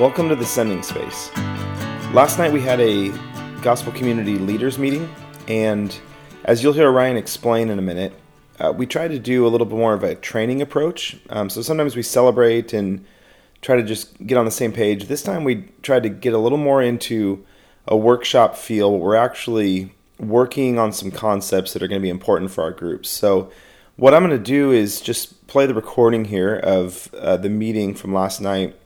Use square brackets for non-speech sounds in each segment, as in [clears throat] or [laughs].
Welcome to the Sending Space. Last night we had a Gospel Community Leaders meeting, and as you'll hear Ryan explain in a minute, uh, we try to do a little bit more of a training approach. Um, so sometimes we celebrate and try to just get on the same page. This time we tried to get a little more into a workshop feel. We're actually working on some concepts that are going to be important for our groups. So what I'm going to do is just play the recording here of uh, the meeting from last night,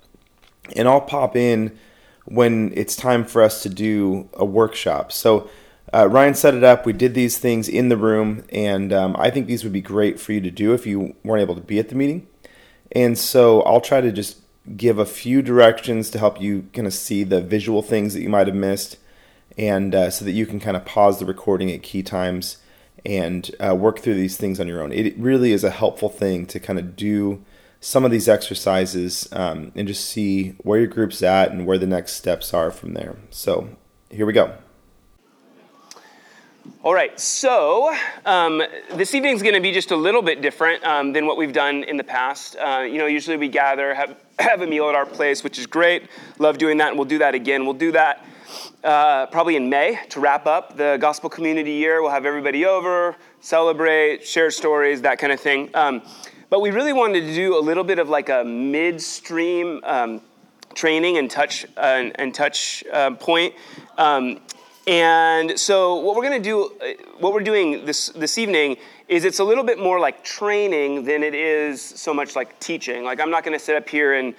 and I'll pop in when it's time for us to do a workshop. So uh, Ryan set it up. We did these things in the room, and um, I think these would be great for you to do if you weren't able to be at the meeting. And so I'll try to just give a few directions to help you kind of see the visual things that you might have missed, and uh, so that you can kind of pause the recording at key times and uh, work through these things on your own. It really is a helpful thing to kind of do some of these exercises um, and just see where your group's at and where the next steps are from there. So here we go. All right, so um, this evening's going to be just a little bit different um, than what we've done in the past. Uh, you know, usually we gather, have, have a meal at our place, which is great. Love doing that, and we'll do that again. We'll do that uh, probably in May to wrap up the gospel community year. We'll have everybody over, celebrate, share stories, that kind of thing. Um, but we really wanted to do a little bit of like a midstream um, training and touch uh, and, and, touch uh, point. Um, and so what we're going to do, uh, what we're doing this this evening is it's a little bit more like training than it is so much like teaching. Like I'm not going to sit up here and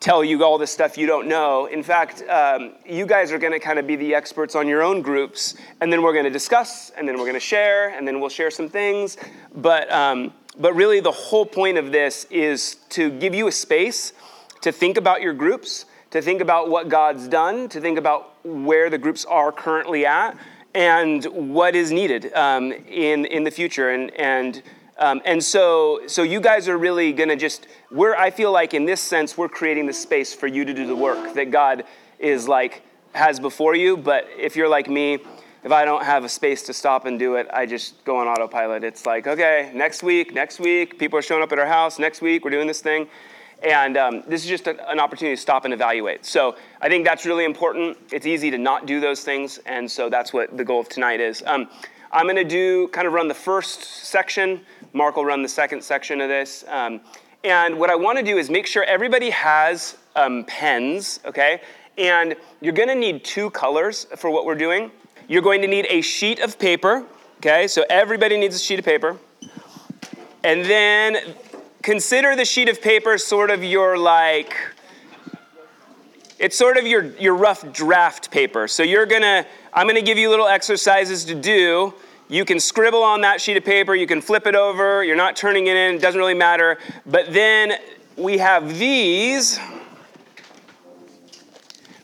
tell you all this stuff you don't know. In fact, um, you guys are going to kind of be the experts on your own groups, and then we're going to discuss, and then we're going to share, and then we'll share some things. But um, but really, the whole point of this is to give you a space to think about your groups, to think about what God's done, to think about where the groups are currently at, and what is needed um, in in the future, and and um, and so, so you guys are really going to just, we're, I feel like in this sense, we're creating the space for you to do the work that God is like, has before you. But if you're like me, if I don't have a space to stop and do it, I just go on autopilot. It's like, okay, next week, next week, people are showing up at our house. Next week, we're doing this thing. And um, this is just a, an opportunity to stop and evaluate. So I think that's really important. It's easy to not do those things. And so that's what the goal of tonight is. Um, I'm going to do kind of run the first section. Mark will run the second section of this. Um, and what I want to do is make sure everybody has um, pens, okay? And you're going to need two colors for what we're doing. You're going to need a sheet of paper, okay? So everybody needs a sheet of paper. And then consider the sheet of paper sort of your like, it's sort of your, your rough draft paper. So you're gonna, I'm gonna give you little exercises to do you can scribble on that sheet of paper, you can flip it over, you're not turning it in, it doesn't really matter. But then we have these,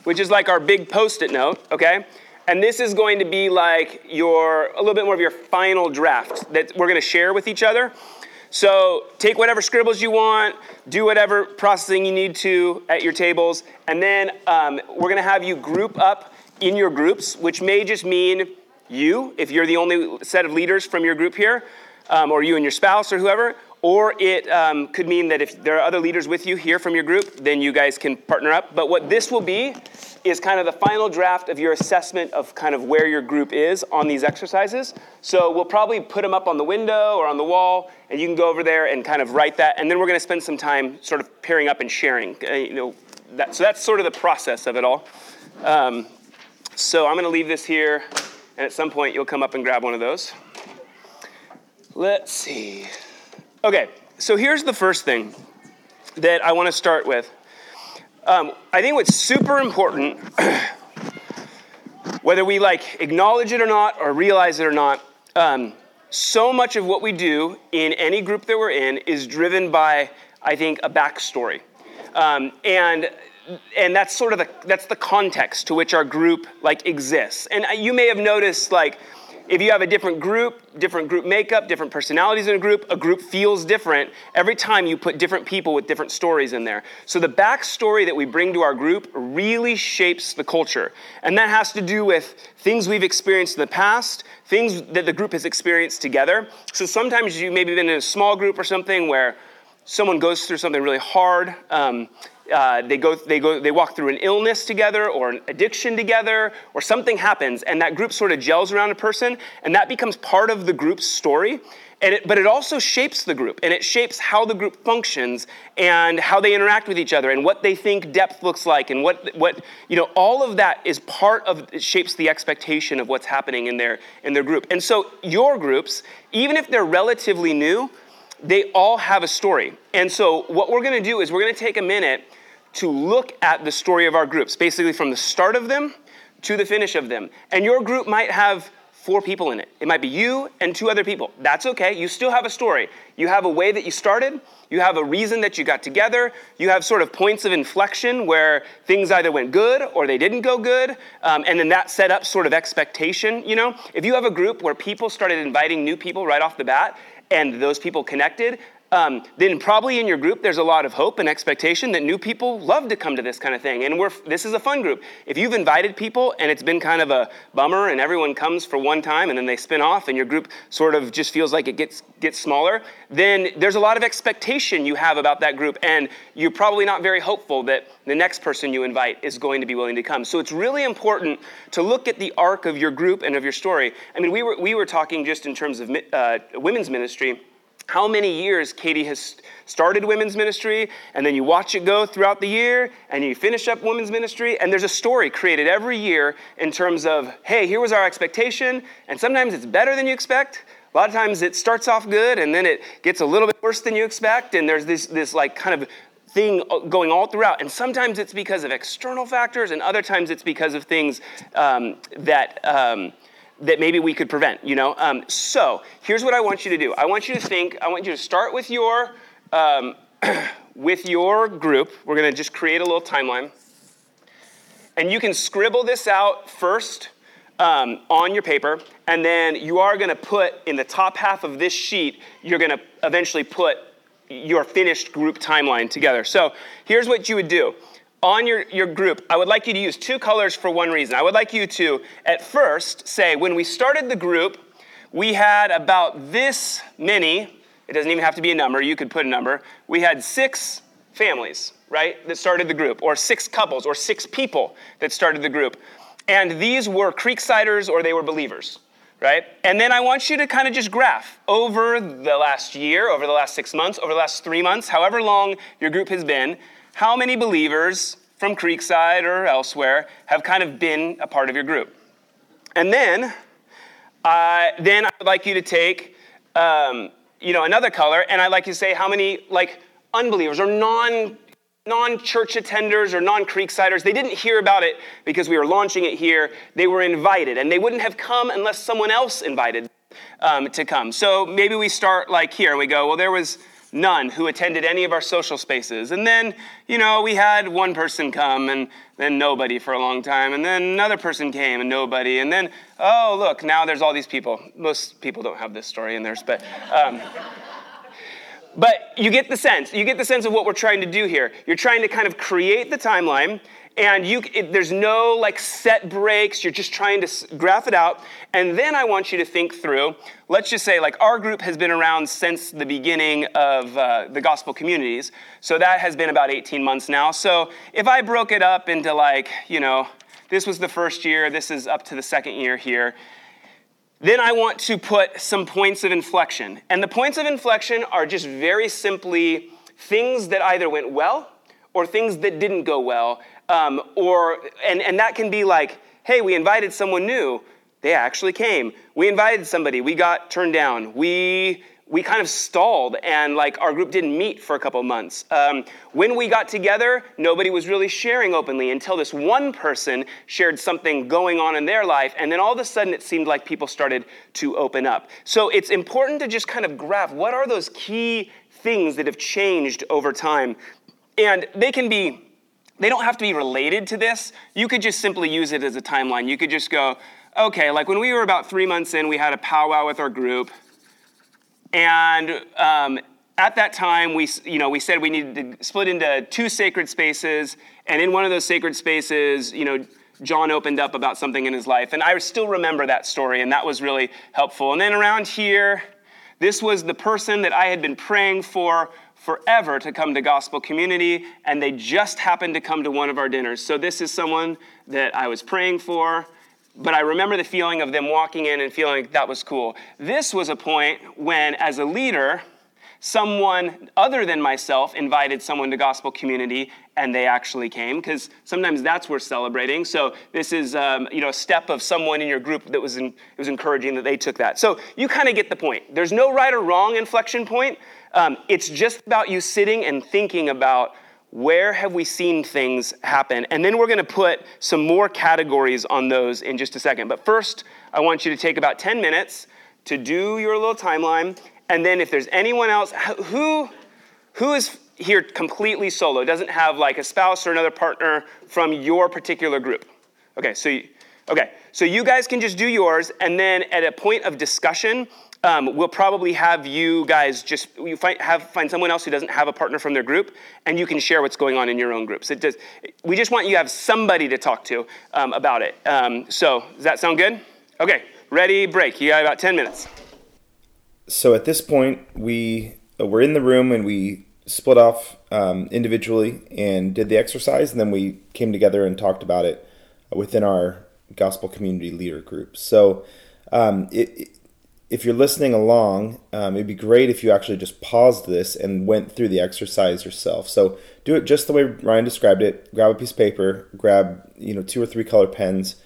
which is like our big post it note, okay? And this is going to be like your, a little bit more of your final draft that we're gonna share with each other. So take whatever scribbles you want, do whatever processing you need to at your tables, and then um, we're gonna have you group up in your groups, which may just mean you, if you're the only set of leaders from your group here, um, or you and your spouse or whoever, or it um, could mean that if there are other leaders with you here from your group, then you guys can partner up. But what this will be is kind of the final draft of your assessment of kind of where your group is on these exercises. So we'll probably put them up on the window or on the wall, and you can go over there and kind of write that. And then we're going to spend some time sort of pairing up and sharing. Uh, you know, that, so that's sort of the process of it all. Um, so I'm going to leave this here. And at some point, you'll come up and grab one of those. Let's see. Okay, so here's the first thing that I want to start with. Um, I think what's super important, [clears throat] whether we like acknowledge it or not or realize it or not, um, so much of what we do in any group that we're in is driven by, I think, a backstory. Um, and and that's sort of the that's the context to which our group like exists and you may have noticed like if you have a different group different group makeup different personalities in a group a group feels different every time you put different people with different stories in there. So the backstory that we bring to our group really shapes the culture. And that has to do with things we've experienced in the past things that the group has experienced together. So sometimes you maybe been in a small group or something where someone goes through something really hard um, uh, they go, they go, they walk through an illness together, or an addiction together, or something happens, and that group sort of gels around a person, and that becomes part of the group's story. It, but it also shapes the group and it shapes how the group functions and how they interact with each other and what they think depth looks like and what, what you know all of that is part of shapes the expectation of what's happening in their in their group and so your groups even if they're relatively new they all have a story and so what we're going to do is we're going to take a minute to look at the story of our groups basically from the start of them to the finish of them and your group might have four people in it. It might be you and two other people. That's okay. You still have a story. You have a way that you started. You have a reason that you got together. You have sort of points of inflection where things either went good or they didn't go good. Um, and then that set up sort of expectation, you know? If you have a group where people started inviting new people right off the bat and those people connected, um, then probably in your group there's a lot of hope and expectation that new people love to come to this kind of thing. And we're, this is a fun group. If you've invited people and it's been kind of a bummer and everyone comes for one time and then they spin off and your group sort of just feels like it gets, gets smaller, then there's a lot of expectation you have about that group. And you're probably not very hopeful that the next person you invite is going to be willing to come. So it's really important to look at the arc of your group and of your story. I mean, we were, we were talking just in terms of uh, women's ministry how many years Katie has started women's ministry, and then you watch it go throughout the year, and you finish up women's ministry, and there's a story created every year in terms of, hey, here was our expectation, and sometimes it's better than you expect. A lot of times it starts off good, and then it gets a little bit worse than you expect, and there's this, this like kind of thing going all throughout. And sometimes it's because of external factors, and other times it's because of things um, that. Um, that maybe we could prevent, you know? Um, so here's what I want you to do. I want you to think, I want you to start with your, um, [clears throat] with your group. We're gonna just create a little timeline. And you can scribble this out first um, on your paper, and then you are gonna put in the top half of this sheet, you're gonna eventually put your finished group timeline together. So here's what you would do on your, your group, I would like you to use two colors for one reason. I would like you to, at first, say, when we started the group, we had about this many, it doesn't even have to be a number, you could put a number. We had six families, right, that started the group, or six couples, or six people that started the group. And these were Creeksiders or they were believers, right? And then I want you to kind of just graph over the last year, over the last six months, over the last three months, however long your group has been how many believers from Creekside or elsewhere have kind of been a part of your group? And then, uh, then I would like you to take, um, you know, another color, and I'd like you to say how many like unbelievers or non non-church attenders or non-creeksiders they didn't hear about it because we were launching it here they were invited and they wouldn't have come unless someone else invited um, to come so maybe we start like here and we go well there was none who attended any of our social spaces. And then, you know, we had one person come and then nobody for a long time. And then another person came and nobody. And then, oh, look, now there's all these people. Most people don't have this story in theirs, but. Um, [laughs] but you get the sense. You get the sense of what we're trying to do here. You're trying to kind of create the timeline and you, it, there's no like set breaks. You're just trying to graph it out. And then I want you to think through. Let's just say, like, our group has been around since the beginning of uh, the gospel communities. So that has been about 18 months now. So if I broke it up into like, you know, this was the first year, this is up to the second year here. Then I want to put some points of inflection. And the points of inflection are just very simply things that either went well or things that didn't go well um, or, and, and that can be like, hey, we invited someone new. They actually came. We invited somebody. We got turned down. We, we kind of stalled and like our group didn't meet for a couple months. Um, when we got together, nobody was really sharing openly until this one person shared something going on in their life. And then all of a sudden it seemed like people started to open up. So it's important to just kind of grab what are those key things that have changed over time. And they can be they don't have to be related to this. You could just simply use it as a timeline. You could just go, okay, like when we were about three months in, we had a powwow with our group. And um, at that time, we, you know, we said we needed to split into two sacred spaces. And in one of those sacred spaces, you know, John opened up about something in his life. And I still remember that story, and that was really helpful. And then around here, This was the person that I had been praying for forever to come to gospel community, and they just happened to come to one of our dinners. So this is someone that I was praying for, but I remember the feeling of them walking in and feeling that was cool. This was a point when, as a leader, someone other than myself invited someone to gospel community and they actually came because sometimes that's worth celebrating. So this is um, you know a step of someone in your group that was in, it was encouraging that they took that. So you kind of get the point. There's no right or wrong inflection point. Um, it's just about you sitting and thinking about where have we seen things happen? And then we're going to put some more categories on those in just a second. But first i want you to take about 10 minutes to do your little timeline. And then if there's anyone else, who, who is here completely solo, doesn't have like a spouse or another partner from your particular group? Okay, so you, okay, so you guys can just do yours, and then at a point of discussion, um, we'll probably have you guys just you find, have, find someone else who doesn't have a partner from their group, and you can share what's going on in your own groups. It does, we just want you to have somebody to talk to um, about it. Um, so, does that sound good? Okay, ready, break. You got about 10 minutes so at this point, we uh, were in the room and we split off um, individually and did the exercise, and then we came together and talked about it within our gospel community leader group. So, um, it, it, if you're listening along, um, it'd be great if you actually just paused this and went through the exercise yourself. So do it just the way Ryan described it. Grab a piece of paper, grab you know two or three color pens,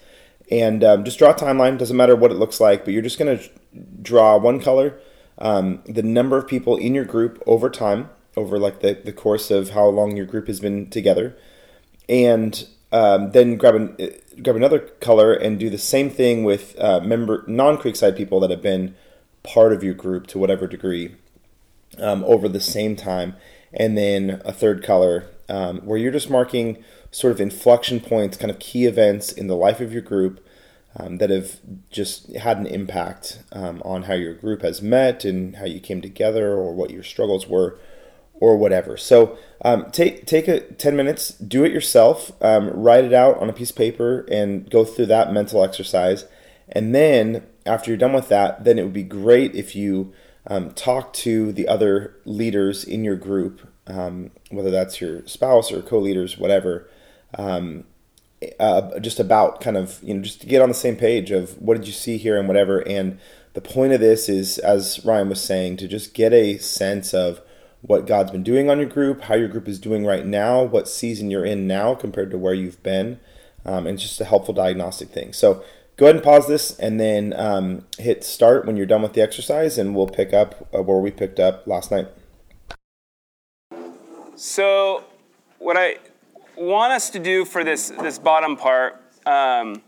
and um, just draw a timeline. Doesn't matter what it looks like, but you're just gonna draw one color um, the number of people in your group over time, over like the, the course of how long your group has been together, and um, then grab an, grab another color and do the same thing with uh, member non Creekside people that have been part of your group to whatever degree um, over the same time, and then a third color um, where you're just marking sort of inflection points, kind of key events in the life of your group um, that have just had an impact um, on how your group has met and how you came together or what your struggles were or whatever. So um, take take a 10 minutes, do it yourself, um, write it out on a piece of paper and go through that mental exercise. And then after you're done with that, then it would be great if you um, talk to the other leaders in your group, um, whether that's your spouse or co-leaders, whatever, uh, just about kind of you know just to get on the same page of what did you see here and whatever and the point of this is as ryan was saying to just get a sense of what god's been doing on your group how your group is doing right now what season you're in now compared to where you've been um, and just a helpful diagnostic thing. So go ahead and pause this and then um, hit start when you're done with the exercise and we'll pick up uh, where we picked up last night. So what i want us to do for this, this bottom part um,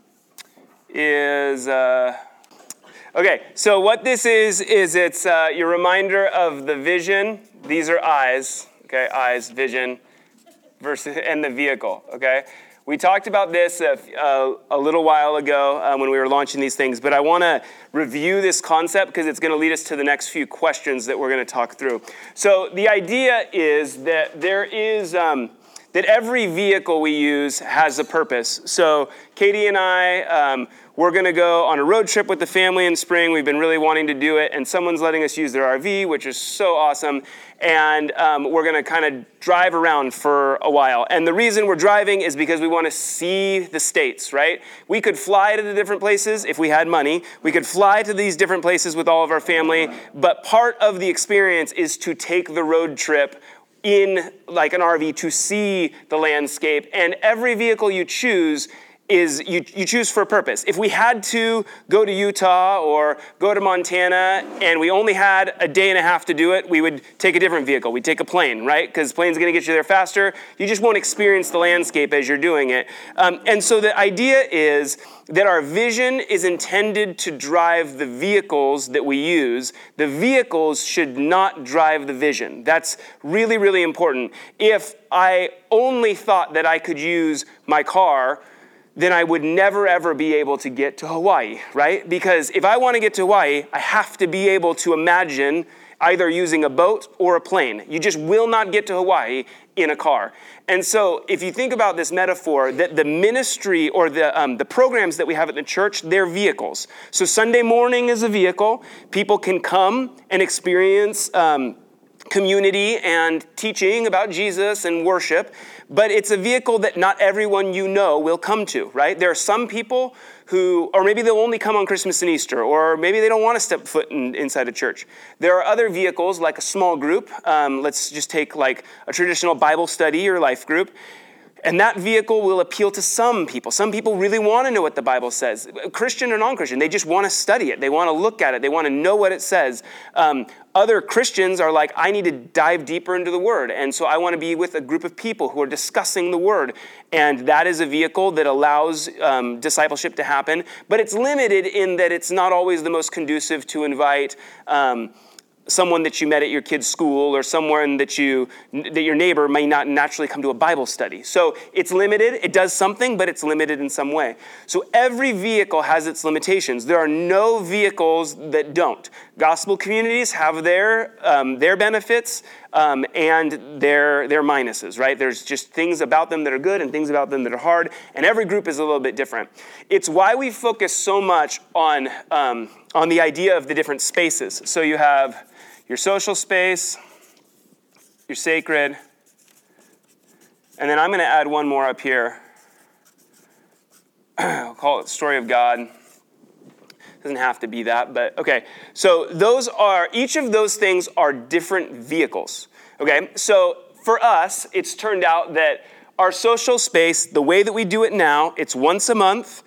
is, uh, okay, so what this is, is it's uh, your reminder of the vision. These are eyes, okay, eyes, vision, versus, and the vehicle, okay? We talked about this a, a, a little while ago uh, when we were launching these things, but I want to review this concept because it's going to lead us to the next few questions that we're going to talk through. So, the idea is that there is um, that every vehicle we use has a purpose. So, Katie and I, um, we're going to go on a road trip with the family in spring. We've been really wanting to do it, and someone's letting us use their RV, which is so awesome. And um, we're going to kind of drive around for a while. And the reason we're driving is because we want to see the states, right? We could fly to the different places if we had money. We could fly to these different places with all of our family. But part of the experience is to take the road trip in like an RV to see the landscape. And every vehicle you choose is you, you choose for a purpose. If we had to go to Utah or go to Montana and we only had a day and a half to do it, we would take a different vehicle. We'd take a plane, right? Because plane's going to get you there faster. You just won't experience the landscape as you're doing it. Um, and so the idea is that our vision is intended to drive the vehicles that we use. The vehicles should not drive the vision. That's really, really important. If I only thought that I could use my car, then I would never ever be able to get to Hawaii, right? Because if I want to get to Hawaii, I have to be able to imagine either using a boat or a plane. You just will not get to Hawaii in a car. And so, if you think about this metaphor, that the ministry or the, um, the programs that we have at the church, they're vehicles. So, Sunday morning is a vehicle. People can come and experience. Um, community and teaching about Jesus and worship, but it's a vehicle that not everyone you know will come to, right? There are some people who, or maybe they'll only come on Christmas and Easter, or maybe they don't want to step foot in, inside a church. There are other vehicles like a small group. Um, let's just take like a traditional Bible study or life group. And that vehicle will appeal to some people. Some people really want to know what the Bible says, Christian or non Christian. They just want to study it. They want to look at it. They want to know what it says. Um, other Christians are like, I need to dive deeper into the Word. And so I want to be with a group of people who are discussing the Word. And that is a vehicle that allows um, discipleship to happen. But it's limited in that it's not always the most conducive to invite. Um, someone that you met at your kid's school or someone that you that your neighbor may not naturally come to a bible study. So it's limited. It does something but it's limited in some way. So every vehicle has its limitations. There are no vehicles that don't. Gospel communities have their um, their benefits um, and their their minuses right? There's just things about them that are good and things about them that are hard and every group is a little bit different. It's why we focus so much on um, on the idea of the different spaces. So you have your social space, your sacred, and then I'm going to add one more up here. [clears throat] I'll call it Story of God. Doesn't have to be that, but okay. So those are, each of those things are different vehicles. Okay, so for us, it's turned out that our social space, the way that we do it now, it's once a month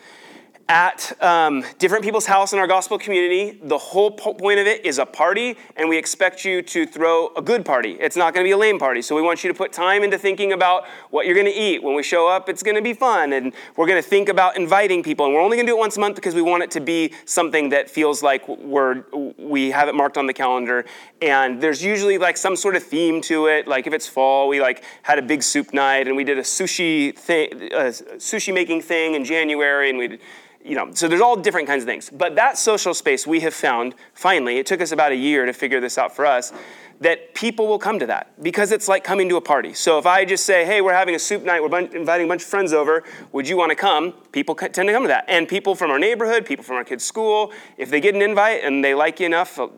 at um, different people's house in our gospel community. The whole point of it is a party, and we expect you to throw a good party. It's not going to be a lame party. So we want you to put time into thinking about what you're going to eat. When we show up, it's going to be fun, and we're going to think about inviting people. And we're only going to do it once a month because we want it to be something that feels like we're we have it marked on the calendar. And there's usually like some sort of theme to it. Like if it's fall, we like had a big soup night, and we did a sushi thing, a sushi making thing in January, and we you know, so there's all different kinds of things. But that social space we have found, finally, it took us about a year to figure this out for us, that people will come to that because it's like coming to a party. So if I just say, hey, we're having a soup night, we're inviting a bunch of friends over, would you want to come? People tend to come to that. And people from our neighborhood, people from our kids' school, if they get an invite and they like you enough, a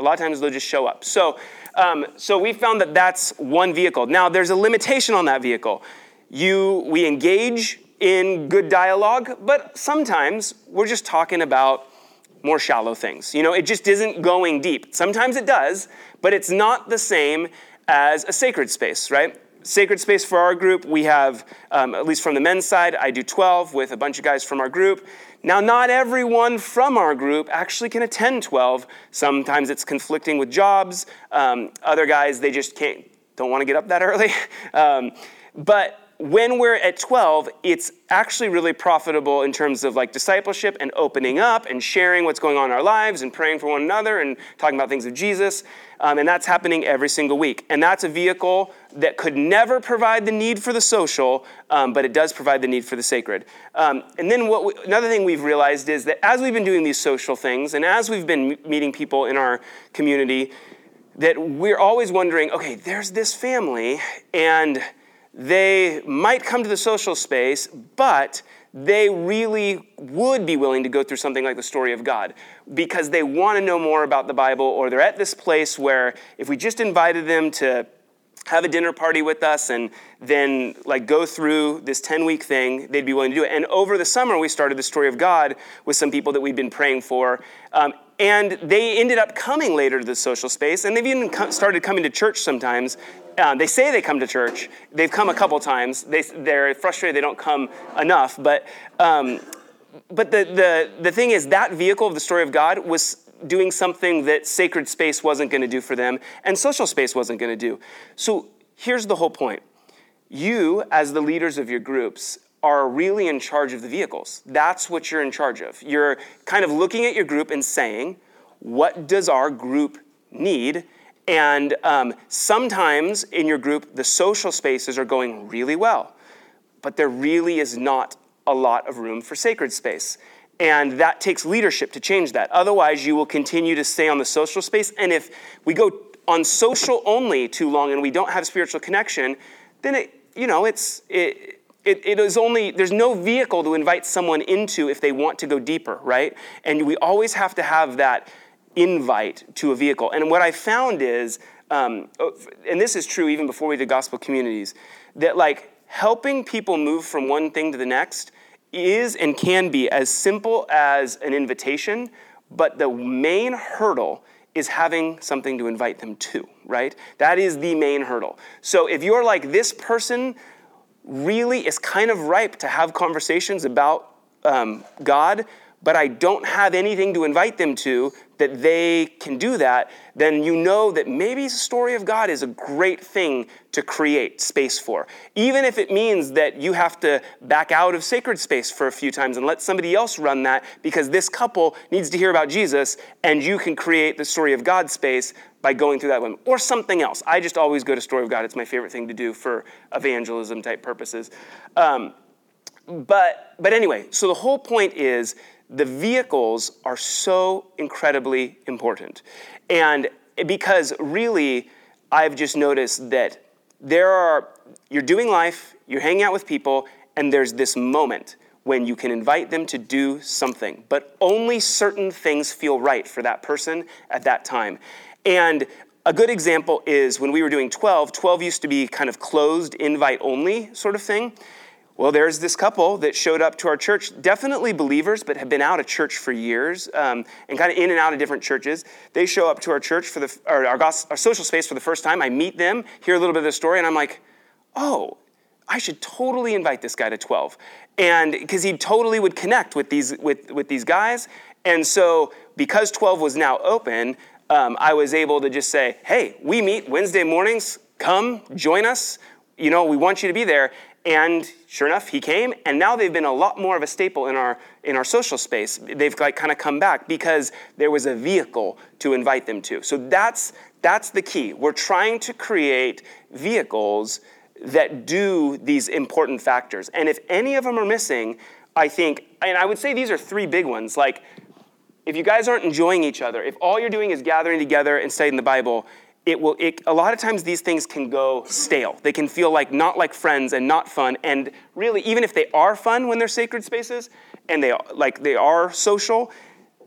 lot of times they'll just show up. So, um, so we found that that's one vehicle. Now, there's a limitation on that vehicle. You, we engage in good dialogue, but sometimes we're just talking about more shallow things. You know, it just isn't going deep. Sometimes it does, but it's not the same as a sacred space, right? Sacred space for our group, we have, um, at least from the men's side, I do 12 with a bunch of guys from our group. Now, not everyone from our group actually can attend 12. Sometimes it's conflicting with jobs. Um, other guys, they just can't, don't want to get up that early. [laughs] um, but when we're at 12, it's actually really profitable in terms of like discipleship and opening up and sharing what's going on in our lives and praying for one another and talking about things of Jesus. Um, and that's happening every single week. And that's a vehicle that could never provide the need for the social, um, but it does provide the need for the sacred. Um, and then what we, another thing we've realized is that as we've been doing these social things and as we've been meeting people in our community, that we're always wondering okay, there's this family and they might come to the social space, but they really would be willing to go through something like the story of God because they want to know more about the Bible, or they're at this place where if we just invited them to have a dinner party with us and then like go through this 10 week thing they'd be willing to do it. And over the summer we started the story of god with some people that we'd been praying for. Um, and they ended up coming later to the social space and they've even started coming to church sometimes. Uh, they say they come to church. They've come a couple times. They, they're frustrated they don't come enough but um, but the, the, the thing is that vehicle of the story of god was doing something that sacred space wasn't going to do for them and social space wasn't going to do. So here's the whole point. You, as the leaders of your groups, are really in charge of the vehicles. That's what you're in charge of. You're kind of looking at your group and saying, what does our group need? And um, sometimes in your group, the social spaces are going really well, but there really is not a lot of room for sacred space. And that takes leadership to change that. Otherwise, you will continue to stay on the social space. And if we go on social only too long and we don't have spiritual connection, then it, you know, it's, it, it, it is only, there's no vehicle to invite someone into if they want to go deeper, right? And we always have to have that invite to a vehicle. And what I found is, um, and this is true even before we did gospel communities, that like helping people move from one thing to the next is and can be as simple as an invitation, but the main hurdle is having something to invite them to, right? That is the main hurdle. So if you're like, this person really is kind of ripe to have conversations about um, God, but I don't have anything to invite them to that they can do that, then you know that maybe the story of God is a great thing to create space for. Even if it means that you have to back out of sacred space for a few times and let somebody else run that because this couple needs to hear about Jesus and you can create the story of God space by going through that one or something else. I just always go to story of God. It's my favorite thing to do for evangelism type purposes. Um, but but anyway, so the whole point is the vehicles are so incredibly important. And because really, I've just noticed that there are, you're doing life, you're hanging out with people, and there's this moment when you can invite them to do something, but only certain things feel right for that person at that time. And a good example is when we were doing 12, 12 used to be kind of closed, invite only sort of thing. Well, there's this couple that showed up to our church, definitely believers, but have been out of church for years um, and kind of in and out of different churches. They show up to our church for the, or our, our social space for the first time. I meet them, hear a little bit of the story, and I'm like, oh, I should totally invite this guy to 12. And because he totally would connect with these, with, with these guys. And so, because 12 was now open, um, I was able to just say, hey, we meet Wednesday mornings, come, join us. You know, we want you to be there. And sure enough, he came, and now they've been a lot more of a staple in our in our social space. They've like kind of come back because there was a vehicle to invite them to. So that's that's the key. We're trying to create vehicles that do these important factors. And if any of them are missing, I think, and I would say these are three big ones. Like, if you guys aren't enjoying each other, if all you're doing is gathering together and studying the Bible, it will it, a lot of times these things can go stale. They can feel like not like friends and not fun and really even if they are fun when they're sacred spaces and they like they are social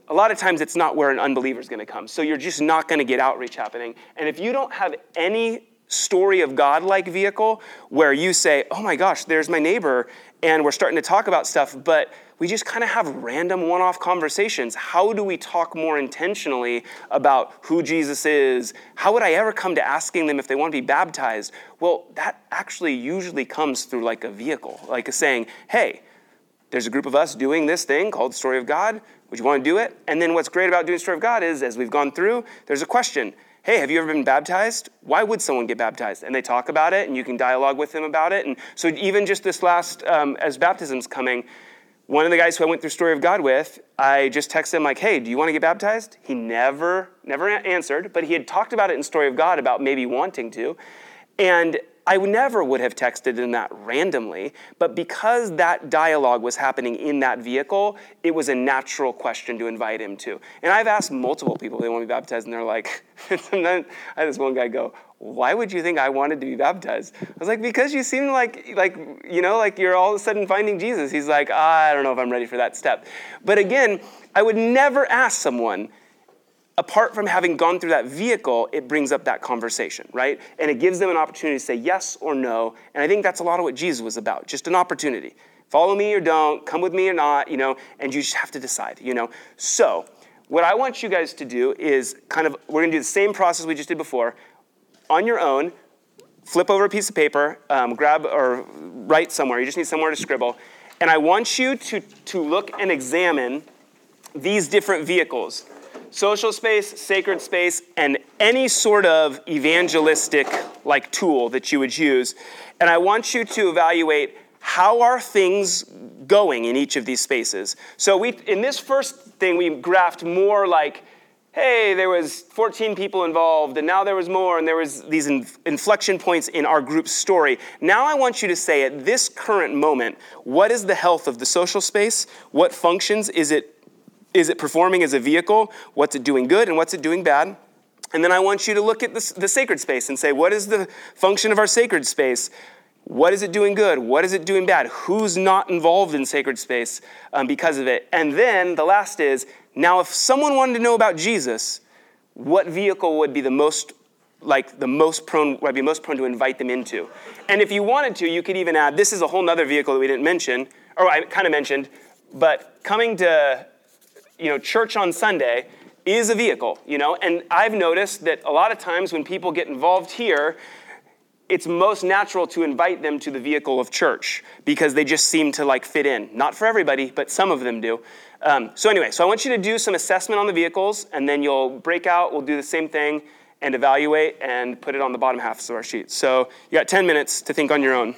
a lot of times it's not where an unbeliever is going to come. So you're just not going to get outreach happening. And if you don't have any story of god like vehicle where you say oh my gosh there's my neighbor and we're starting to talk about stuff but we just kind of have random one off conversations. How do we talk more intentionally about who Jesus is? How would I ever come to asking them if they want to be baptized? Well, that actually usually comes through like a vehicle, like a saying, hey, there's a group of us doing this thing called the Story of God. Would you want to do it? And then what's great about doing the Story of God is, as we've gone through, there's a question hey, have you ever been baptized? Why would someone get baptized? And they talk about it, and you can dialogue with them about it. And so, even just this last, um, as baptism's coming, one of the guys who I went through Story of God with, I just texted him like, "Hey, do you want to get baptized?" He never, never answered, but he had talked about it in Story of God about maybe wanting to, and I never would have texted him that randomly, but because that dialogue was happening in that vehicle, it was a natural question to invite him to. And I've asked multiple people they want to be baptized, and they're like, [laughs] and then I had this one guy go, why would you think I wanted to be baptized? I was like, because you seem like, like, you know, like you're all of a sudden finding Jesus. He's like, ah, I don't know if I'm ready for that step. But again, I would never ask someone, apart from having gone through that vehicle, it brings up that conversation, right? And it gives them an opportunity to say yes or no. And I think that's a lot of what Jesus was about, just an opportunity. Follow me or don't, come with me or not, you know, and you just have to decide, you know. So, what I want you guys to do is kind of, we're gonna do the same process we just did before on your own, flip over a piece of paper, um, grab or write somewhere. You just need somewhere to scribble. And I want you to, to look and examine these different vehicles social space, sacred space, and any sort of evangelistic like tool that you would use. And I want you to evaluate how are things going in each of these spaces. So we in this first thing we graphed more like hey, there was 14 people involved, and now there was more, and there was these inflection points in our group's story. Now I want you to say at this current moment, what is the health of the social space? What functions is it is it performing as a vehicle? What's it doing good and what's it doing bad? And then I want you to look at the, the sacred space and say, what is the function of our sacred space? What is it doing good? What is it doing bad? Who's not involved in sacred space um, because of it? And then the last is now, if someone wanted to know about Jesus, what vehicle would be the most like the most prone would be most prone to invite them into and if you wanted to you could even add this is a whole other vehicle that we didn't mention or i kind of mentioned but coming to you know church on sunday is a vehicle you know and i've noticed that a lot of times when people get involved here it's most natural to invite them to the vehicle of church because they just seem to like fit in. Not for everybody, but some of them do. Um, so anyway, so I want you to do some assessment on the vehicles, and then you'll break out. We'll do the same thing and evaluate and put it on the bottom half of our sheet. So you got 10 minutes to think on your own.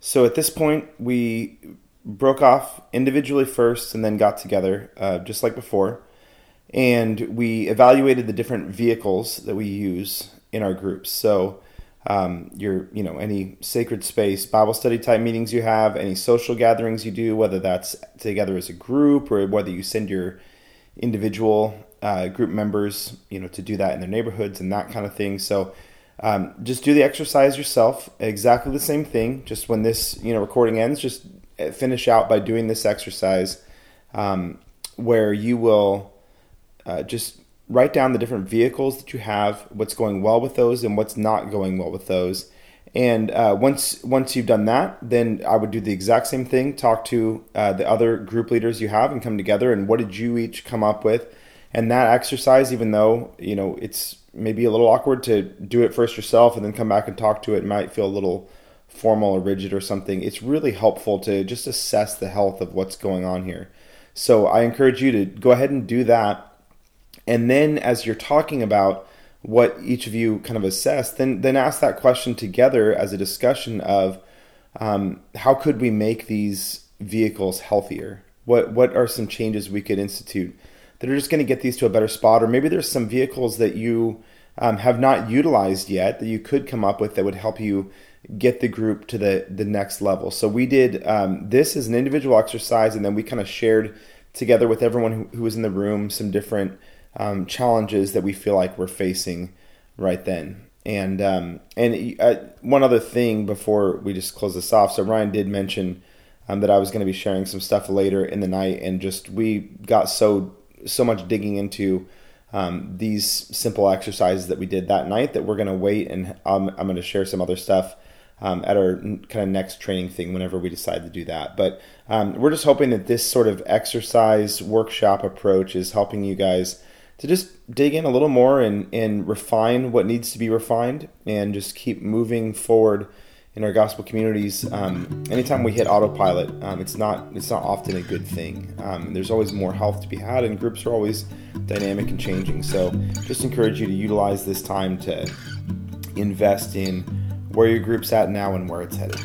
So at this point, we broke off individually first and then got together, uh, just like before and we evaluated the different vehicles that we use in our groups. So, um, your, you know, any sacred space Bible study type meetings you have, any social gatherings you do, whether that's together as a group or whether you send your individual uh, group members, you know, to do that in their neighborhoods and that kind of thing. So, um, just do the exercise yourself. Exactly the same thing. Just when this, you know, recording ends, just finish out by doing this exercise, um, where you will uh, just write down the different vehicles that you have, what's going well with those, and what's not going well with those. And uh, once once you've done that, then I would do the exact same thing. Talk to uh, the other group leaders you have and come together. And what did you each come up with? And that exercise, even though you know it's maybe a little awkward to do it first yourself and then come back and talk to it might feel a little formal or rigid or something. It's really helpful to just assess the health of what's going on here. So I encourage you to go ahead and do that and then as you're talking about what each of you kind of assess, then then ask that question together as a discussion of um, how could we make these vehicles healthier? What what are some changes we could institute that are just going to get these to a better spot? Or maybe there's some vehicles that you um, have not utilized yet that you could come up with that would help you get the group to the the next level. So we did um, this as an individual exercise, and then we kind of shared together with everyone who, who was in the room some different um, challenges that we feel like we're facing right then. And um, and uh, one other thing before we just close this off. So Ryan did mention um, that I was going to be sharing some stuff later in the night, and just we got so so much digging into um, these simple exercises that we did that night that we're going to wait and I'm, I'm going to share some other stuff um, at our kind of next training thing whenever we decide to do that. But um, we're just hoping that this sort of exercise workshop approach is helping you guys to just dig in a little more and, and refine what needs to be refined and just keep moving forward in our gospel communities. Um, anytime we hit autopilot, um, it's not it's not often a good thing. Um, there's always more health to be had, and groups are always dynamic and changing. So, just encourage you to utilize this time to invest in where your group's at now and where it's headed.